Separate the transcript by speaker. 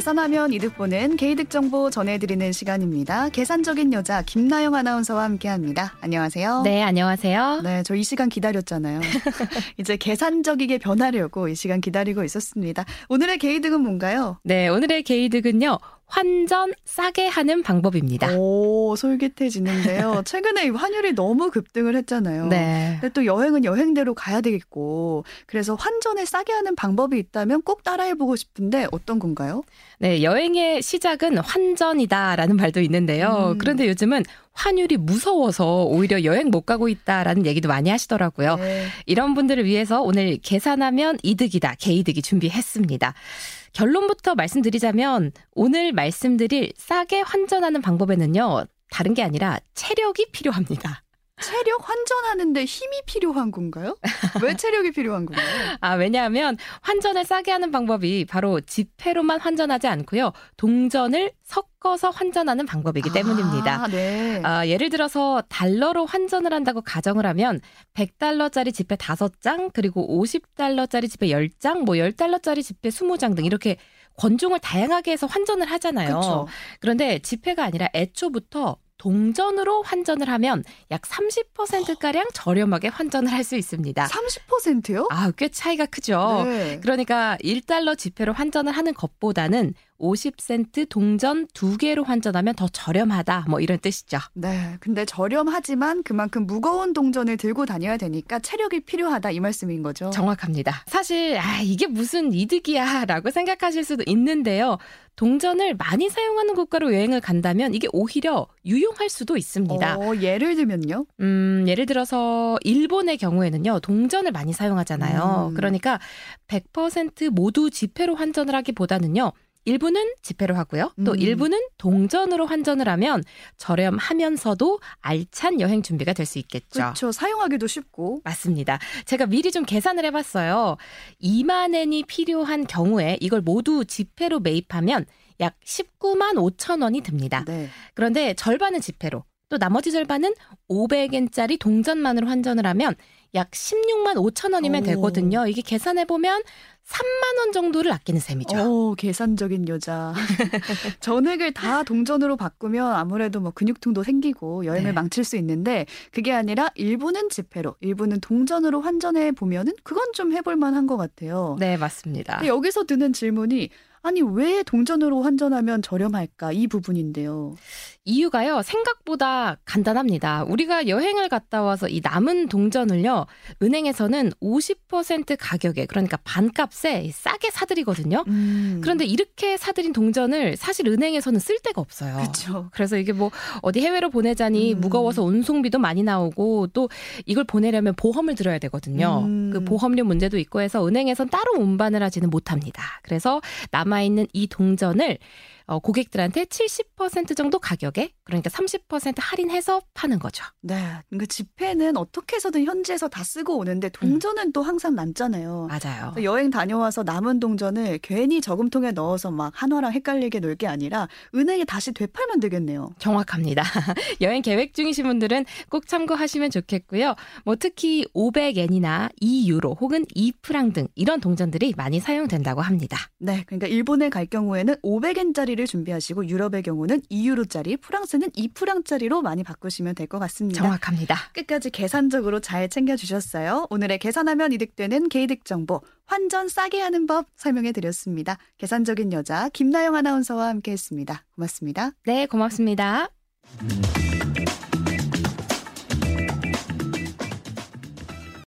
Speaker 1: 계산하면 이득 보는 개이득 정보 전해드리는 시간입니다. 계산적인 여자 김나영 아나운서와 함께합니다. 안녕하세요.
Speaker 2: 네, 안녕하세요.
Speaker 1: 네, 저 이 시간 기다렸잖아요. 이제 계산적이게 변하려고 이 시간 기다리고 있었습니다. 오늘의 개이득은 뭔가요?
Speaker 2: 네, 오늘의 개이득은요. 환전 싸게 하는 방법입니다.
Speaker 1: 오, 솔깃해지는데요. 최근에 환율이 너무 급등을 했잖아요.
Speaker 2: 네.
Speaker 1: 근데 또 여행은 여행대로 가야 되겠고, 그래서 환전을 싸게 하는 방법이 있다면 꼭 따라해보고 싶은데 어떤 건가요?
Speaker 2: 네, 여행의 시작은 환전이다라는 말도 있는데요.
Speaker 1: 음.
Speaker 2: 그런데 요즘은 환율이 무서워서 오히려 여행 못 가고 있다라는 얘기도 많이 하시더라고요.
Speaker 1: 네.
Speaker 2: 이런 분들을 위해서 오늘 계산하면 이득이다, 개이득이 준비했습니다. 결론부터 말씀드리자면 오늘 말씀드릴 싸게 환전하는 방법에는요. 다른 게 아니라 체력이 필요합니다.
Speaker 1: 체력 환전하는데 힘이 필요한 건가요? 왜 체력이 필요한 건가요?
Speaker 2: 아, 왜냐하면 환전을 싸게 하는 방법이 바로 지폐로만 환전하지 않고요. 동전을 섞어서 환전하는 방법이기 때문입니다.
Speaker 1: 아, 네.
Speaker 2: 아, 예를 들어서 달러로 환전을 한다고 가정을 하면 100달러짜리 지폐 5장, 그리고 50달러짜리 지폐 10장, 뭐 10달러짜리 지폐 20장 등 이렇게 권종을 다양하게 해서 환전을 하잖아요.
Speaker 1: 그렇죠.
Speaker 2: 그런데 지폐가 아니라 애초부터 동전으로 환전을 하면 약 30%가량 저렴하게 환전을 할 수 있습니다.
Speaker 1: 30%요?
Speaker 2: 아, 꽤 차이가 크죠.
Speaker 1: 네.
Speaker 2: 그러니까 1달러 지폐로 환전을 하는 것보다는 50센트 동전 두 개로 환전하면 더 저렴하다. 뭐 이런 뜻이죠.
Speaker 1: 네. 근데 저렴하지만 그만큼 무거운 동전을 들고 다녀야 되니까 체력이 필요하다 이 말씀인 거죠.
Speaker 2: 정확합니다. 사실 아 이게 무슨 이득이야라고 생각하실 수도 있는데요. 동전을 많이 사용하는 국가로 여행을 간다면 이게 오히려 유용할 수도 있습니다.
Speaker 1: 어, 예를 들면요.
Speaker 2: 음, 예를 들어서 일본의 경우에는요. 동전을 많이 사용하잖아요.
Speaker 1: 음.
Speaker 2: 그러니까 100% 모두 지폐로 환전을 하기보다는요. 일부는 지폐로 하고요. 또
Speaker 1: 음.
Speaker 2: 일부는 동전으로 환전을 하면 저렴하면서도 알찬 여행 준비가 될 수 있겠죠.
Speaker 1: 그렇죠. 사용하기도 쉽고.
Speaker 2: 맞습니다. 제가 미리 좀 계산을 해봤어요. 2만 엔이 필요한 경우에 이걸 모두 지폐로 매입하면 약 19만 5천 원이 듭니다.
Speaker 1: 네.
Speaker 2: 그런데 절반은 지폐로, 또 나머지 절반은 500엔짜리 동전만으로 환전을 하면 약 16만 5천 원이면
Speaker 1: 오.
Speaker 2: 되거든요. 이게 계산해 보면 3만 원 정도를 아끼는 셈이죠.
Speaker 1: 오, 계산적인 여자. 전액을 다 동전으로 바꾸면 아무래도 뭐 근육통도 생기고 여행을
Speaker 2: 네.
Speaker 1: 망칠 수 있는데 그게 아니라 일부는 지폐로, 일부는 동전으로 환전해 보면은 그건 좀 해볼 만한 것 같아요.
Speaker 2: 네, 맞습니다.
Speaker 1: 여기서 드는 질문이 아니 왜 동전으로 환전하면 저렴할까 이 부분인데요.
Speaker 2: 이유가요, 생각보다 간단합니다. 우리가 여행을 갔다 와서 이 남은 동전을요, 은행에서는 50% 가격에, 그러니까 반값에 싸게 사들이거든요.
Speaker 1: 음.
Speaker 2: 그런데 이렇게 사들인 동전을 사실 은행에서는 쓸 데가 없어요.
Speaker 1: 그렇죠.
Speaker 2: 그래서 이게 뭐 어디 해외로 보내자니
Speaker 1: 음.
Speaker 2: 무거워서 운송비도 많이 나오고 또 이걸 보내려면 보험을 들어야 되거든요.
Speaker 1: 음.
Speaker 2: 그 보험료 문제도 있고 해서 은행에선 따로 운반을 하지는 못합니다. 그래서 남아 있는 이 동전을 어, 고객들한테 70% 정도 가격에 그러니까 30% 할인해서 파는 거죠.
Speaker 1: 네. 그러니까 지폐는 어떻게 해서든 현지에서 다 쓰고 오는데 동전은 또 항상 남잖아요.
Speaker 2: 맞아요.
Speaker 1: 그래서 여행 다녀와서 남은 동전을 괜히 저금통에 넣어서 막 한화랑 헷갈리게 놓을 게 아니라 은행에 다시 되팔면 되겠네요.
Speaker 2: 정확합니다. 여행 계획 중이신 분들은 꼭 참고하시면 좋겠고요. 뭐 특히 500엔이나 2유로 혹은 2프랑 등 이런 동전들이 많이 사용된다고 합니다.
Speaker 1: 네. 그러니까 일본에 갈 경우에는 500엔짜리를 준비하시고 유럽의 경우는 2유로짜리, 프랑스는 2프랑짜리로 많이 바꾸시면 될 것 같습니다.
Speaker 2: 정확합니다.
Speaker 1: 끝까지 계산적으로 잘 챙겨주셨어요. 오늘의 계산하면 이득되는 개이득 정보, 환전 싸게 하는 법 설명해 드렸습니다. 계산적인 여자 김나영 아나운서와 함께했습니다. 고맙습니다.
Speaker 2: 네, 고맙습니다.